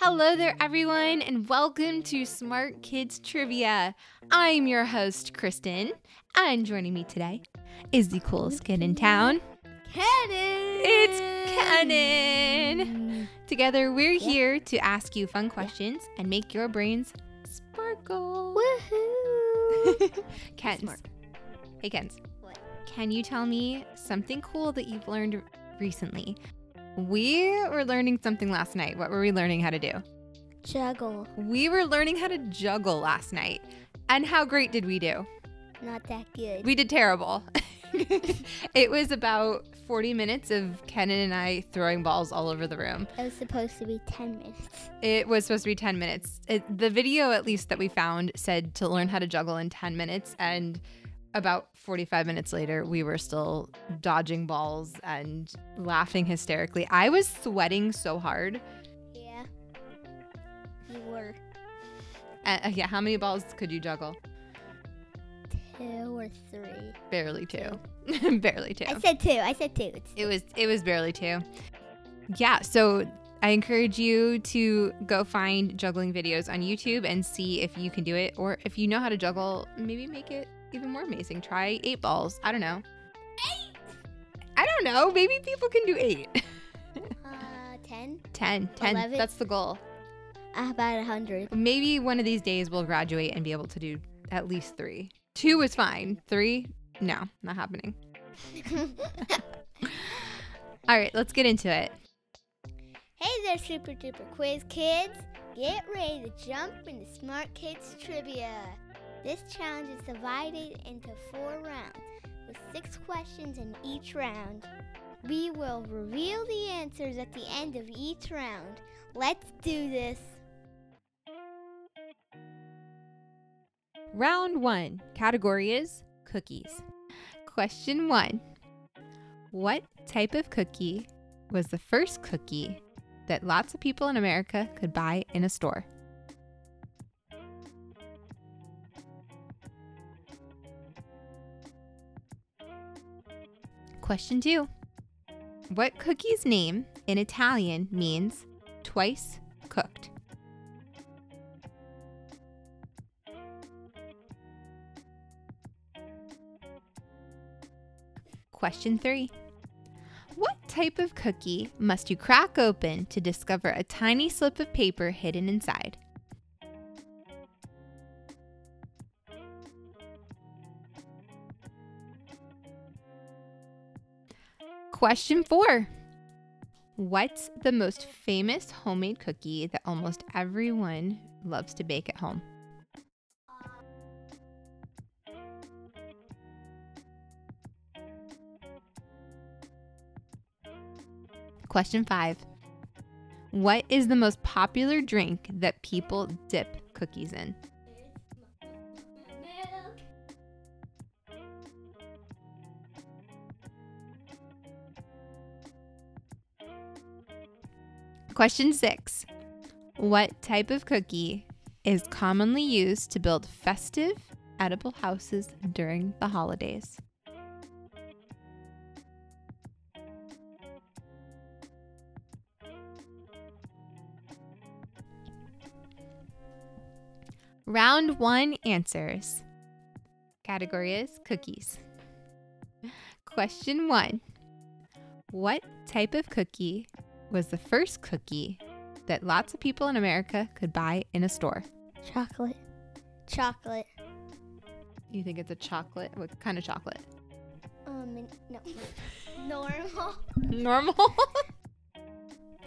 Hello there, everyone, and welcome to Smart Kids Trivia. I'm your host, Kristen, and joining me today is the coolest kid in town. Cannon! It's Cannon! Together, we're here to ask you fun questions and make your brains sparkle. Woohoo! Kens. Smart. Hey, Kens. What? Can you tell me something cool that you've learned recently? We were learning something last night. What were we learning how to do? Juggle. We were learning how to juggle last night. And how great did we do? Not that good. We did terrible. it was about 40 minutes of Kenan and I throwing balls all over the room. it was supposed to be 10 minutes. It was supposed to be 10 minutes. It, the video, at least that we found, said to learn how to juggle in 10 minutes. And about 45 minutes later, we were still dodging balls and laughing hysterically. I was sweating so hard. Yeah. You were Uh, uh, yeah, how many balls could you juggle? two or three. Barely two. barely two. I said two. I said two. It's It was it was barely two. Yeah, so I encourage you to go find juggling videos on YouTube and see if you can do it or if you know how to juggle, maybe make it even more amazing. Try 8 balls. I don't know. 8. I don't know. Maybe people can do 8. uh, 10. 10. 10. Eleven. That's the goal. Uh, about a 100. Maybe one of these days we'll graduate and be able to do at least 3. 2 is fine. 3 no, not happening. All right, let's get into it. Hey there, super duper quiz kids! Get ready to jump into Smart Kids Trivia. This challenge is divided into four rounds with six questions in each round. We will reveal the answers at the end of each round. Let's do this. Round one. Category is cookies. Question one What type of cookie was the first cookie that lots of people in America could buy in a store? Question two What cookie's name in Italian means twice cooked? Question three. What type of cookie must you crack open to discover a tiny slip of paper hidden inside? Question four. What's the most famous homemade cookie that almost everyone loves to bake at home? Question five. What is the most popular drink that people dip cookies in? Question six. What type of cookie is commonly used to build festive, edible houses during the holidays? Round one answers. Category is cookies. Question one What type of cookie was the first cookie that lots of people in America could buy in a store? Chocolate. Chocolate. You think it's a chocolate? What kind of chocolate? Um, no. Normal. Normal?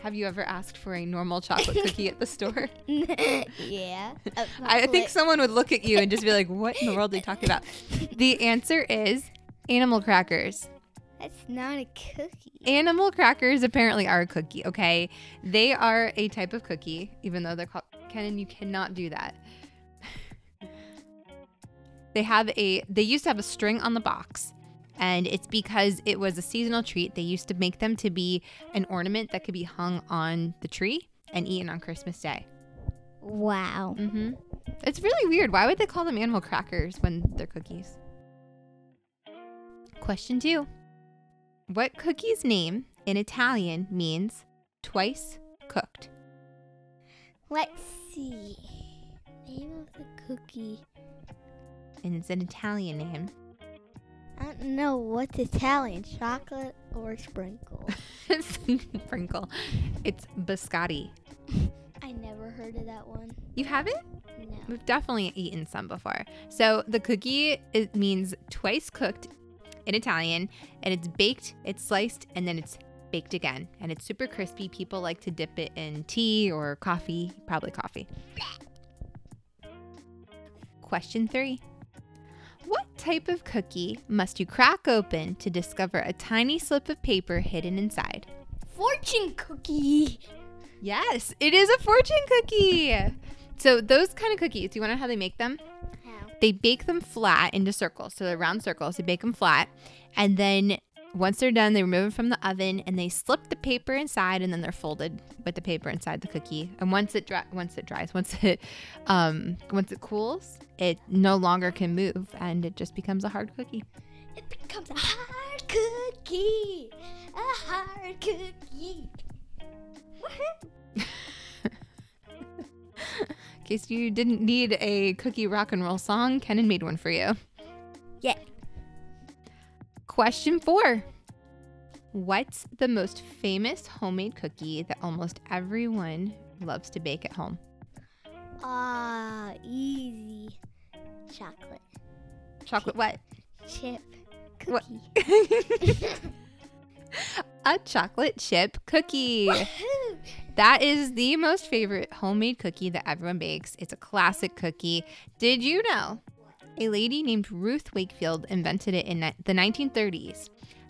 Have you ever asked for a normal chocolate cookie at the store? yeah. I think someone would look at you and just be like, what in the world are you talking about? The answer is animal crackers. That's not a cookie. Animal crackers apparently are a cookie, okay? They are a type of cookie, even though they're called Kenan, you cannot do that. they have a they used to have a string on the box. And it's because it was a seasonal treat. They used to make them to be an ornament that could be hung on the tree and eaten on Christmas Day. Wow. Mm-hmm. It's really weird. Why would they call them animal crackers when they're cookies? Question two. What cookie's name in Italian means twice cooked? Let's see. Name of the cookie. And it's an Italian name. I don't know what's Italian, chocolate or sprinkle. Sprinkle. It's biscotti. I never heard of that one. You haven't? No. We've definitely eaten some before. So the cookie it means twice cooked in Italian, and it's baked, it's sliced, and then it's baked again. And it's super crispy. People like to dip it in tea or coffee, probably coffee. Question three. What type of cookie must you crack open to discover a tiny slip of paper hidden inside? Fortune cookie. Yes, it is a fortune cookie. So those kind of cookies, do you want to know how they make them? They bake them flat into circles. So they're round circles. They bake them flat. And then once they're done, they remove them from the oven and they slip the paper inside and then they're folded with the paper inside the cookie. And once it dry, once it dries, once it um once it cools, it no longer can move and it just becomes a hard cookie. It becomes a hard cookie. A hard cookie. In case you didn't need a cookie rock and roll song, Kenan made one for you. Yeah. Question four What's the most famous homemade cookie that almost everyone loves to bake at home? Ah, easy. Chocolate Chocolate what? chip What? cookie. a chocolate chip cookie. That is the most favorite homemade cookie that everyone bakes. It's a classic cookie. Did you know a lady named Ruth Wakefield invented it in the 1930s?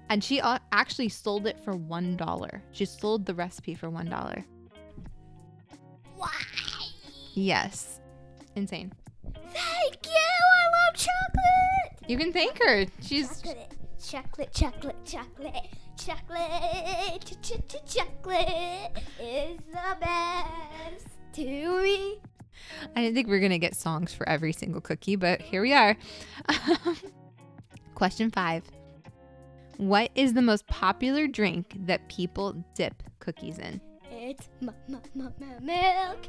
And she uh, actually sold it for $1. She sold the recipe for $1. Why? Yes. Insane. Thank you. I love chocolate. You can thank her. She's Chocolate, chocolate, chocolate, chocolate, chocolate, ch- ch- ch- chocolate is the best to me. I didn't think we were going to get songs for every single cookie, but here we are. Um, question five What is the most popular drink that people dip cookies in? It's m- m- m- milk.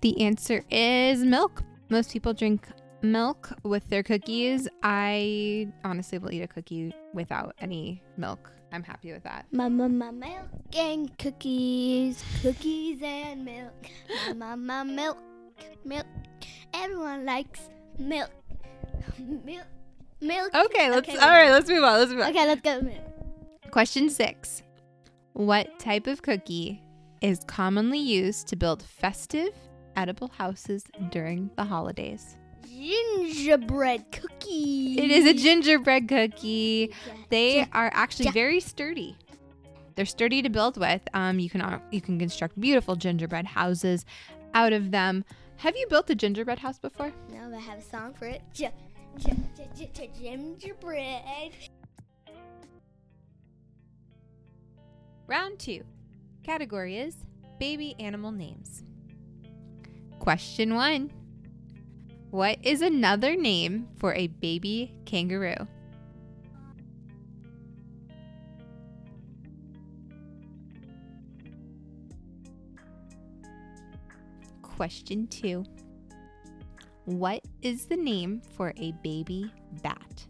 The answer is milk. Most people drink milk with their cookies. I honestly will eat a cookie without any milk. I'm happy with that. Mama, mama, milk and cookies, cookies and milk. Mama, mama, milk, milk. Everyone likes milk, milk, milk. Okay, let's Okay, all right, let's move on. Let's move on. Okay, let's go. Question six What type of cookie is commonly used to build festive, edible houses during the holidays? Gingerbread cookie. It is a gingerbread cookie. They are actually very sturdy. They're sturdy to build with. Um, you can you can construct beautiful gingerbread houses out of them. Have you built a gingerbread house before? No, but I have a song for it. Gingerbread. Round two. Category is baby animal names. Question one. What is another name for a baby kangaroo? Question two. What is the name for a baby bat?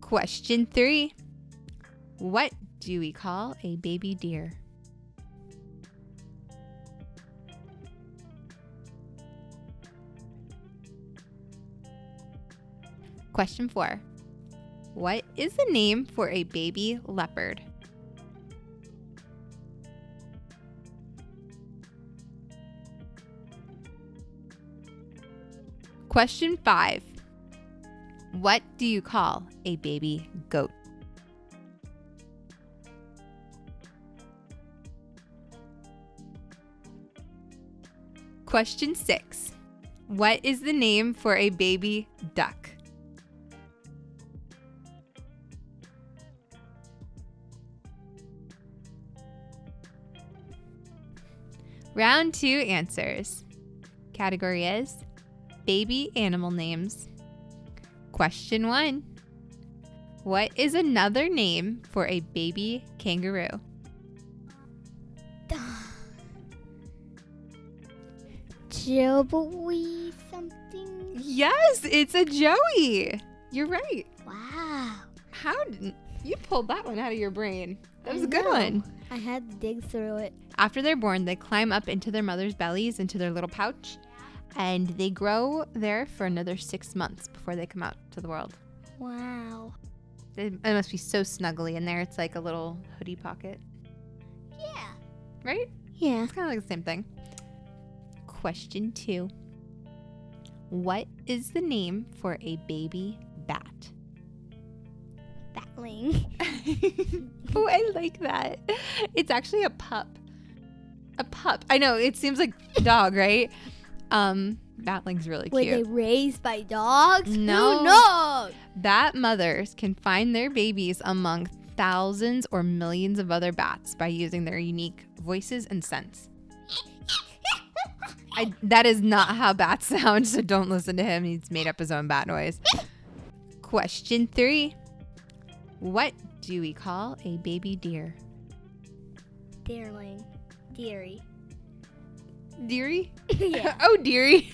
Question three. What do we call a baby deer? Question four. What is the name for a baby leopard? Question five. What do you call a baby Question six. What is the name for a baby duck? Round two answers. Category is baby animal names. Question one What is another name for a baby kangaroo? Joey something. Yes, it's a joey. You're right. Wow. How did you pulled that one out of your brain? That was I a good know. one. I had to dig through it. After they're born, they climb up into their mother's bellies, into their little pouch, and they grow there for another six months before they come out to the world. Wow. It, it must be so snuggly in there. It's like a little hoodie pocket, Yeah. right? Yeah. It's kind of like the same thing. Question two What is the name for a baby bat? Batling. oh, I like that. It's actually a pup. A pup. I know it seems like dog, right? Um, Batling's really Were cute. Were they raised by dogs? No. Knows? Bat mothers can find their babies among thousands or millions of other bats by using their unique voices and scents. I, that is not how bats sound, so don't listen to him. He's made up his own bat noise. Question three What do we call a baby deer? Deerling. Deary. Deary? yeah. oh, dearie.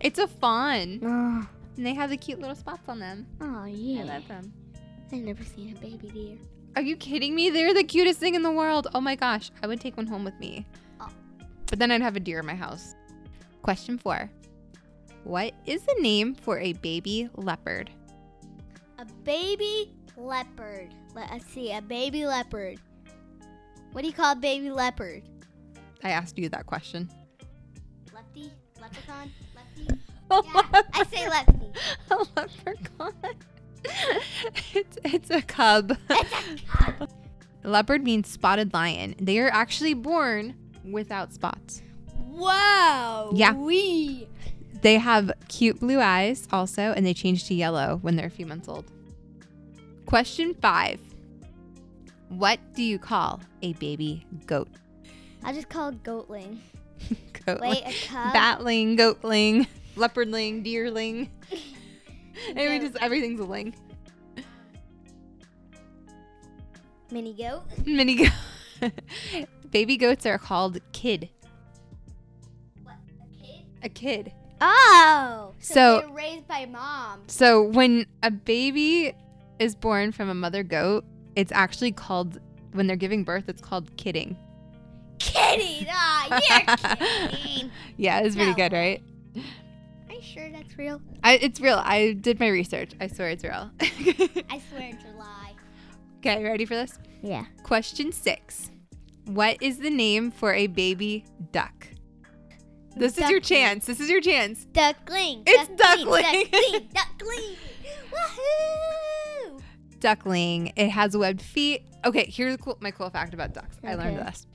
it's a fawn. Oh, And they have the cute little spots on them. oh yeah. I love them. I've never seen a baby deer. Are you kidding me? They're the cutest thing in the world. Oh my gosh. I would take one home with me. But then I'd have a deer in my house. Question four What is the name for a baby leopard? A baby leopard. Let us see. A baby leopard. What do you call a baby leopard? I asked you that question. Lefty? Leprechaun? Lefty? Yeah, I say lefty. a leprechaun. it's, it's a cub. Leopard means spotted lion. They are actually born without spots. Wow. Yeah. We. They have cute blue eyes also, and they change to yellow when they're a few months old. Question five What do you call a baby goat? I'll just call it goatling. Goatling. Wait, a cub? Batling, goatling, leopardling, deerling. Goat. just everything's a ling. Mini goat? Mini goat. baby goats are called kid. What? A kid? A kid. Oh. So- they're raised by mom. So when a baby is born from a mother goat, it's actually called when they're giving birth. It's called kidding. Kidding. Ah, you're kidding. Yeah, it's pretty No. good, right? Are you sure that's real? I, it's real. I did my research. I swear it's real. I swear it's a lie. okay, ready for this? Yeah. Question six. What is the name for a baby duck? This is your chance. This is your chance. Duckling. It's duckling. duckling. Duckling. duckling. Woohoo! Duckling. It has webbed feet. Okay, here's cool, my cool fact about ducks. I learned this.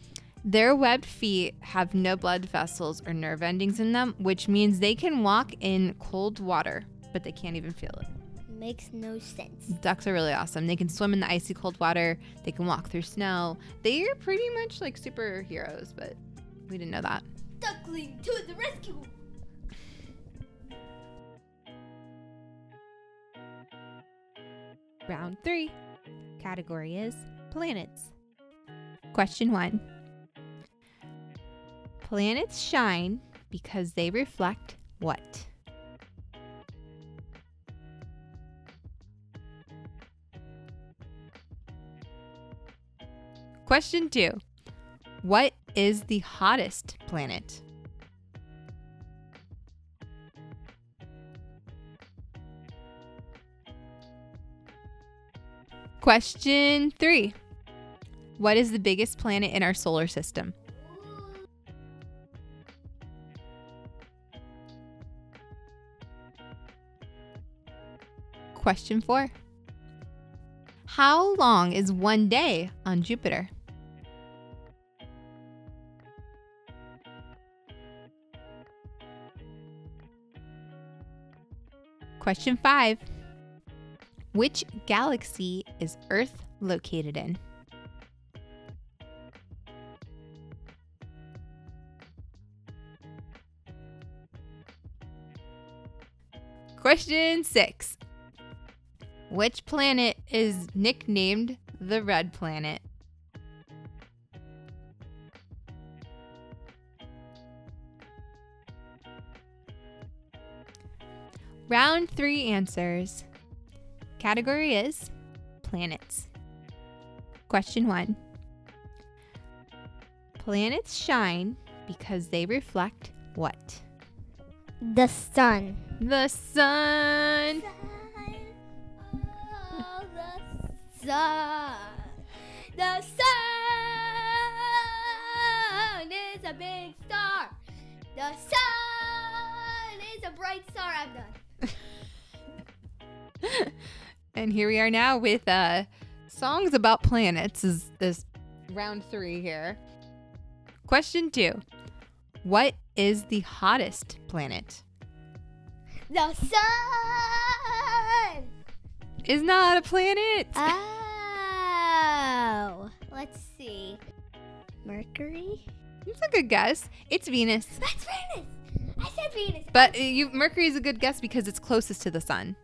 Their webbed feet have no blood vessels or nerve endings in them, which means they can walk in cold water, but they can't even feel it. Makes no sense. Ducks are really awesome. They can swim in the icy cold water. They can walk through snow. They are pretty much like superheroes, but we didn't know that. Duckling to the rescue. Round three. Category is planets. Question one Planets shine because they reflect what? Question two What is the hottest planet? Question three What is the biggest planet in our solar system? Question four How long is one day on Jupiter? Question five Which galaxy is Earth located in? Question six Which planet is nicknamed the red planet? Round three answers. Category is planets. Question one Planets shine because they reflect what? The sun. The sun. Oh, the sun. The sun is a big star. The sun is a bright star. I'm done. and here we are now with uh, songs about planets. Is this round three here? Question two: What is the hottest planet? The sun. Is not a planet. Oh. Let's see. Mercury? It's a good guess. It's Venus, That's Venus. I said Venus. but uh, you Mercury is a good guess because it's closest to the sun.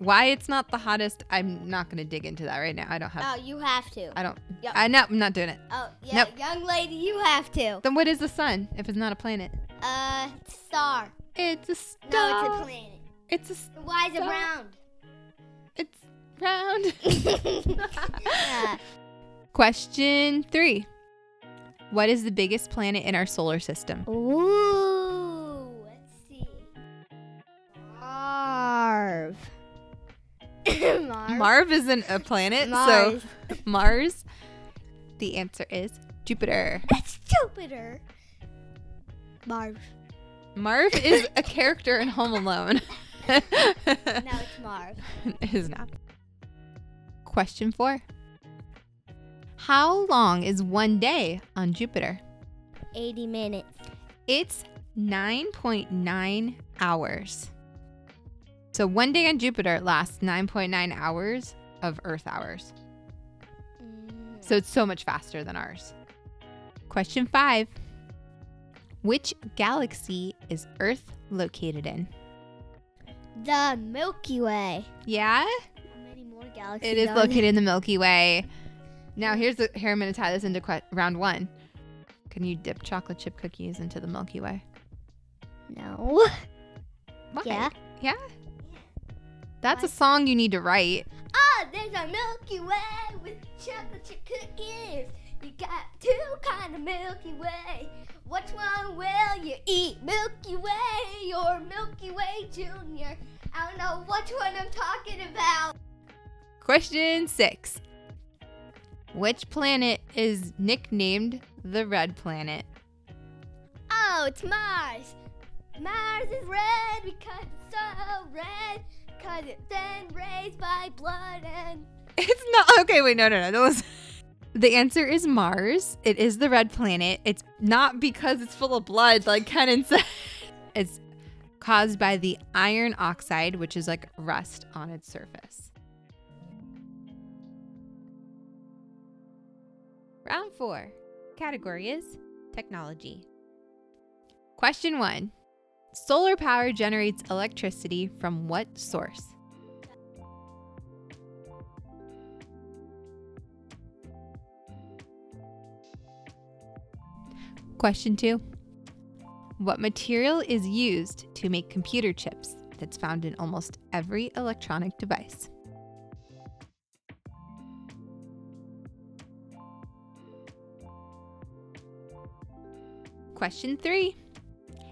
Why it's not the hottest, I'm not gonna dig into that right now. I don't have. Oh, you have to. I don't. Yep. I no, I'm not doing it. Oh, yeah, Nope. young lady, you have to. Then what is the sun if it's not a planet? Uh, star. It's a star. No, it's a planet. It's a. s- Why is it round? It's round. yeah. Question three. What is the biggest planet in our solar system? Ooh, Marv. Marv isn't a planet, Mars. so Mars. The answer is Jupiter. It's Jupiter. Marv. Marv is a character in Home Alone. No, it's Marv. it is not. Question four. How long is one day on Jupiter? 80 minutes. It's 9.9 hours. So one day on Jupiter lasts 9.9 hours of Earth hours. Mm, So it's so much faster than ours. Question five Which galaxy is Earth located in? the Milky Way. Yeah, How many more galaxies? it is located in the Milky Way. Now here's the here I'm going to tie this into que- round one. Can you dip chocolate chip cookies into the Milky Way? No. Why? Yeah. Yeah. That's a song you need to write. Ah, there's a Milky Way with chocolate chip cookies. You got two kind of Milky Way. Which one will you eat? Milky Way or Milky Way Junior? I don't know which one I'm talking about. Question six. Which planet is nicknamed the red planet? Oh, it's Mars. Mars is red because it's so red. Raised by blood and. It's not. Okay, wait, no, no, no. That was. The answer is Mars. It is the red planet. It's not because it's full of blood, like Kenan said. It's caused by the iron oxide, which is like rust on its surface. Round four. Category is technology. Question one Solar power generates electricity from what source? Question two What material is used to make computer chips that's found in almost every electronic device? Question three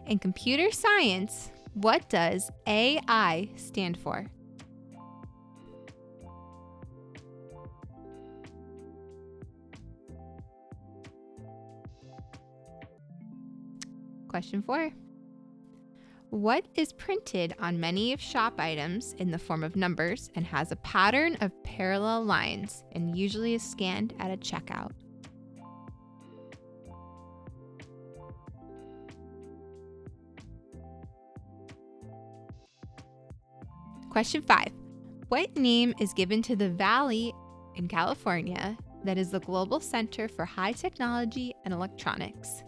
In computer science, what does AI stand for? Question four. What is printed on many of shop items in the form of numbers and has a pattern of parallel lines and usually is scanned at a checkout? Question five. What name is given to the valley in California that is the global center for high technology and electronics?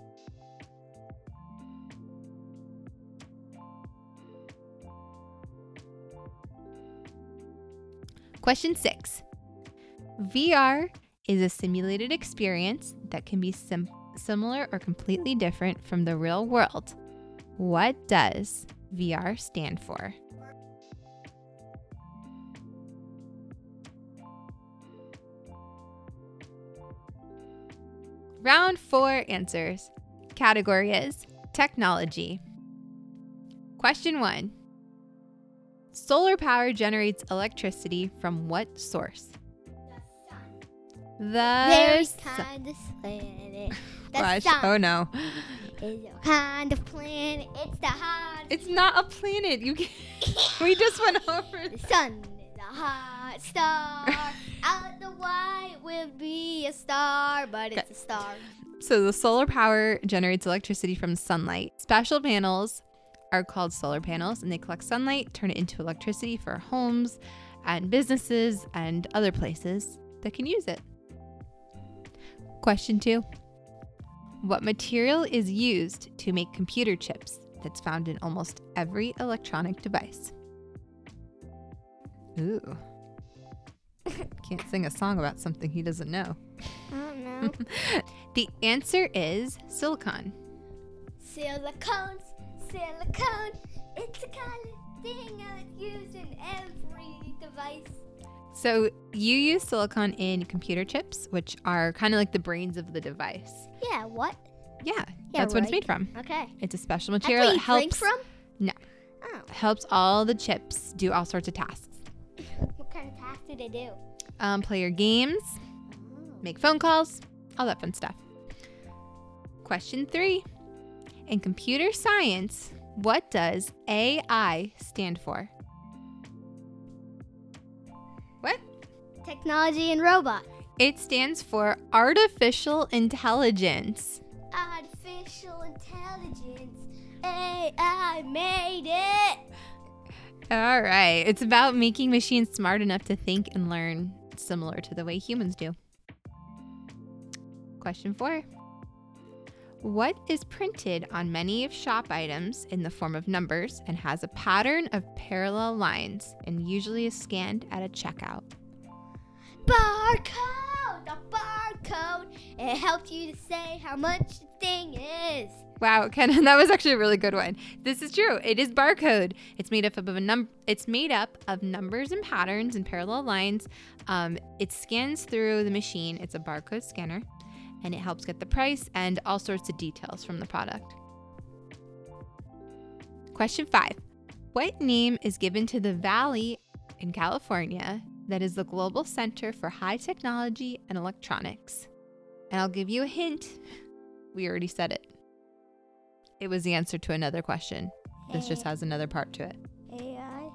Question six VR is a simulated experience that can be sim- similar or completely different from the real world. What does VR stand for? Round four answers. Category is technology. Question one Solar power generates electricity from what source? The Very sun. kind of planet. The Gosh, sun oh no. is a kind of planet. It's the hot. It's not a planet. You can't. we just went over. The sun is a hot star. Out the white will be a star, but it's a star. So the solar power generates electricity from sunlight. Special panels are called solar panels and they collect sunlight, turn it into electricity for homes and businesses and other places that can use it. Question 2. What material is used to make computer chips that's found in almost every electronic device? Ooh. Can't sing a song about something he doesn't know. I don't know. The answer is silicon. Silicones, silicone. It's kind of thing that's used in every device. So you use silicon in computer chips, which are kind of like the brains of the device. Yeah, what? Yeah, Yeah, that's what it's made from. Okay. It's a special material that helps from? No. Oh. helps all the chips do all sorts of tasks. Do they do? Um, play your games, make phone calls, all that fun stuff. Question three: In computer science, what does AI stand for? What? Technology and robot. It stands for artificial intelligence. Artificial intelligence. AI made it. All right. It's about making machines smart enough to think and learn similar to the way humans do. Question four What is printed on many of shop items in the form of numbers and has a pattern of parallel lines and usually is scanned at a checkout? Barcode. The barcode. It helps you to say how much the thing is. Wow, Ken, that was actually a really good one. This is true. It is barcode. It's made up of a num. It's made up of numbers and patterns and parallel lines. Um, it scans through the machine. It's a barcode scanner, and it helps get the price and all sorts of details from the product. Question five: What name is given to the valley in California that is the global center for high technology and electronics? And I'll give you a hint. We already said it. It was the answer to another question. This just has another part to it. AI.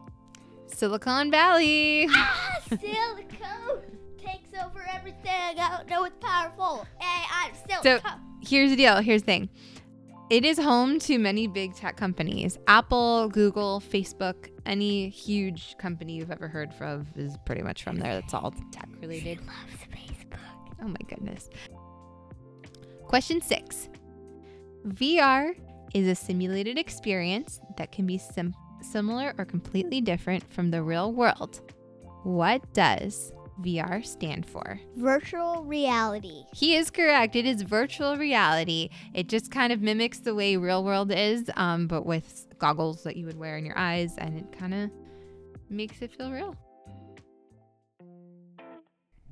Silicon Valley. Ah, silicone takes over everything. I don't know it's powerful. AI silicon. So here's the deal. Here's the thing. It is home to many big tech companies. Apple, Google, Facebook, any huge company you've ever heard of is pretty much from there. That's all tech related. loves Facebook. Oh my goodness. Question six VR is a simulated experience that can be sim- similar or completely different from the real world. What does VR stand for? Virtual reality. He is correct. It is virtual reality. It just kind of mimics the way real world is, um, but with goggles that you would wear in your eyes, and it kind of makes it feel real.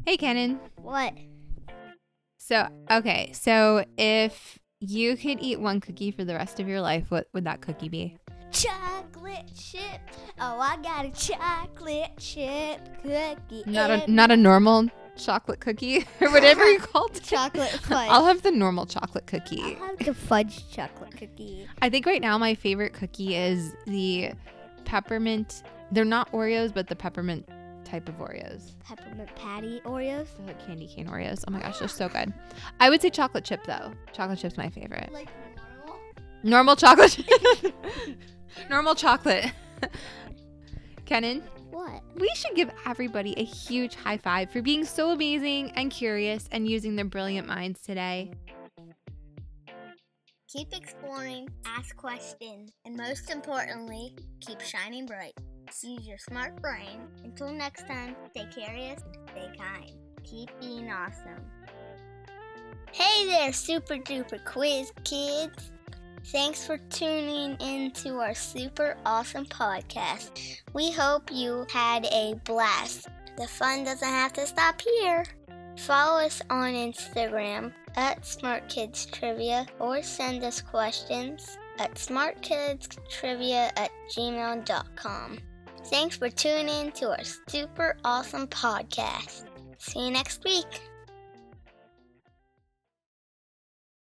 Hey, Kenan. What? So, okay. So, if you could eat one cookie for the rest of your life, what would that cookie be? Chocolate chip. Oh, I got a chocolate chip cookie. Not a not a normal chocolate cookie or whatever you called it. chocolate fudge. I'll have the normal chocolate cookie. I'll have the fudge chocolate cookie. I think right now my favorite cookie is the peppermint. They're not Oreos, but the peppermint type of Oreos. Peppermint patty Oreos. The candy cane Oreos. Oh my gosh, they're so good. I would say chocolate chip though. Chocolate chip's my favorite. Like normal. Normal chocolate. Normal chocolate. Kenan, What? we should give everybody a huge high five for being so amazing and curious and using their brilliant minds today. Keep exploring, ask questions, and most importantly, keep shining bright. Use your smart brain. Until next time, stay curious, stay kind. Keep being awesome. Hey there, super duper quiz kids. Thanks for tuning in to our super awesome podcast. We hope you had a blast. The fun doesn't have to stop here. Follow us on Instagram at Smart Kids Trivia or send us questions at smartkidstrivia at gmail.com. Thanks for tuning in to our super awesome podcast. See you next week.